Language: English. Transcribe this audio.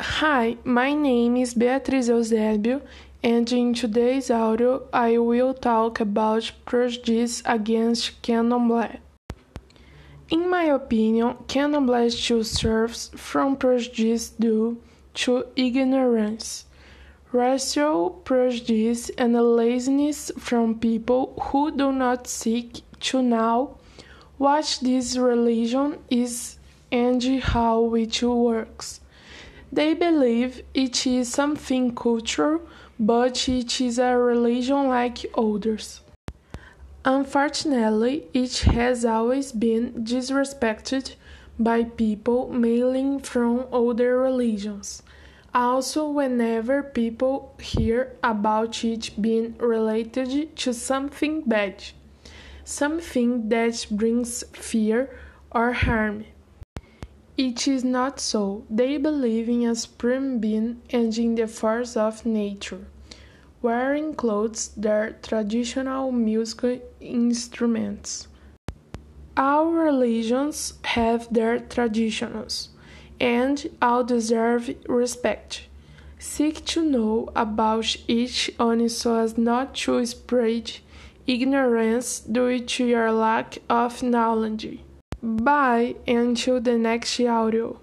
Hi, my name is Beatriz Eusébio, and in today's audio I will talk about prejudice against candomblé. In my opinion, candomblé still suffers from prejudice due to ignorance, racial prejudice, and laziness from people who do not seek to know what this religion is and how it works. They believe it is something cultural, but it is a religion like others. Unfortunately, it has always been disrespected by people mainly from other religions. Also, whenever people hear about it being related to something bad, something that brings fear or harm, it is not so. They believe in a supreme being and in the force of nature. Wearing clothes, their traditional musical instruments. All religions have their traditions, and all deserve respect. Seek to know about each one so as not to spread ignorance due to your lack of knowledge. Bye until the next audio.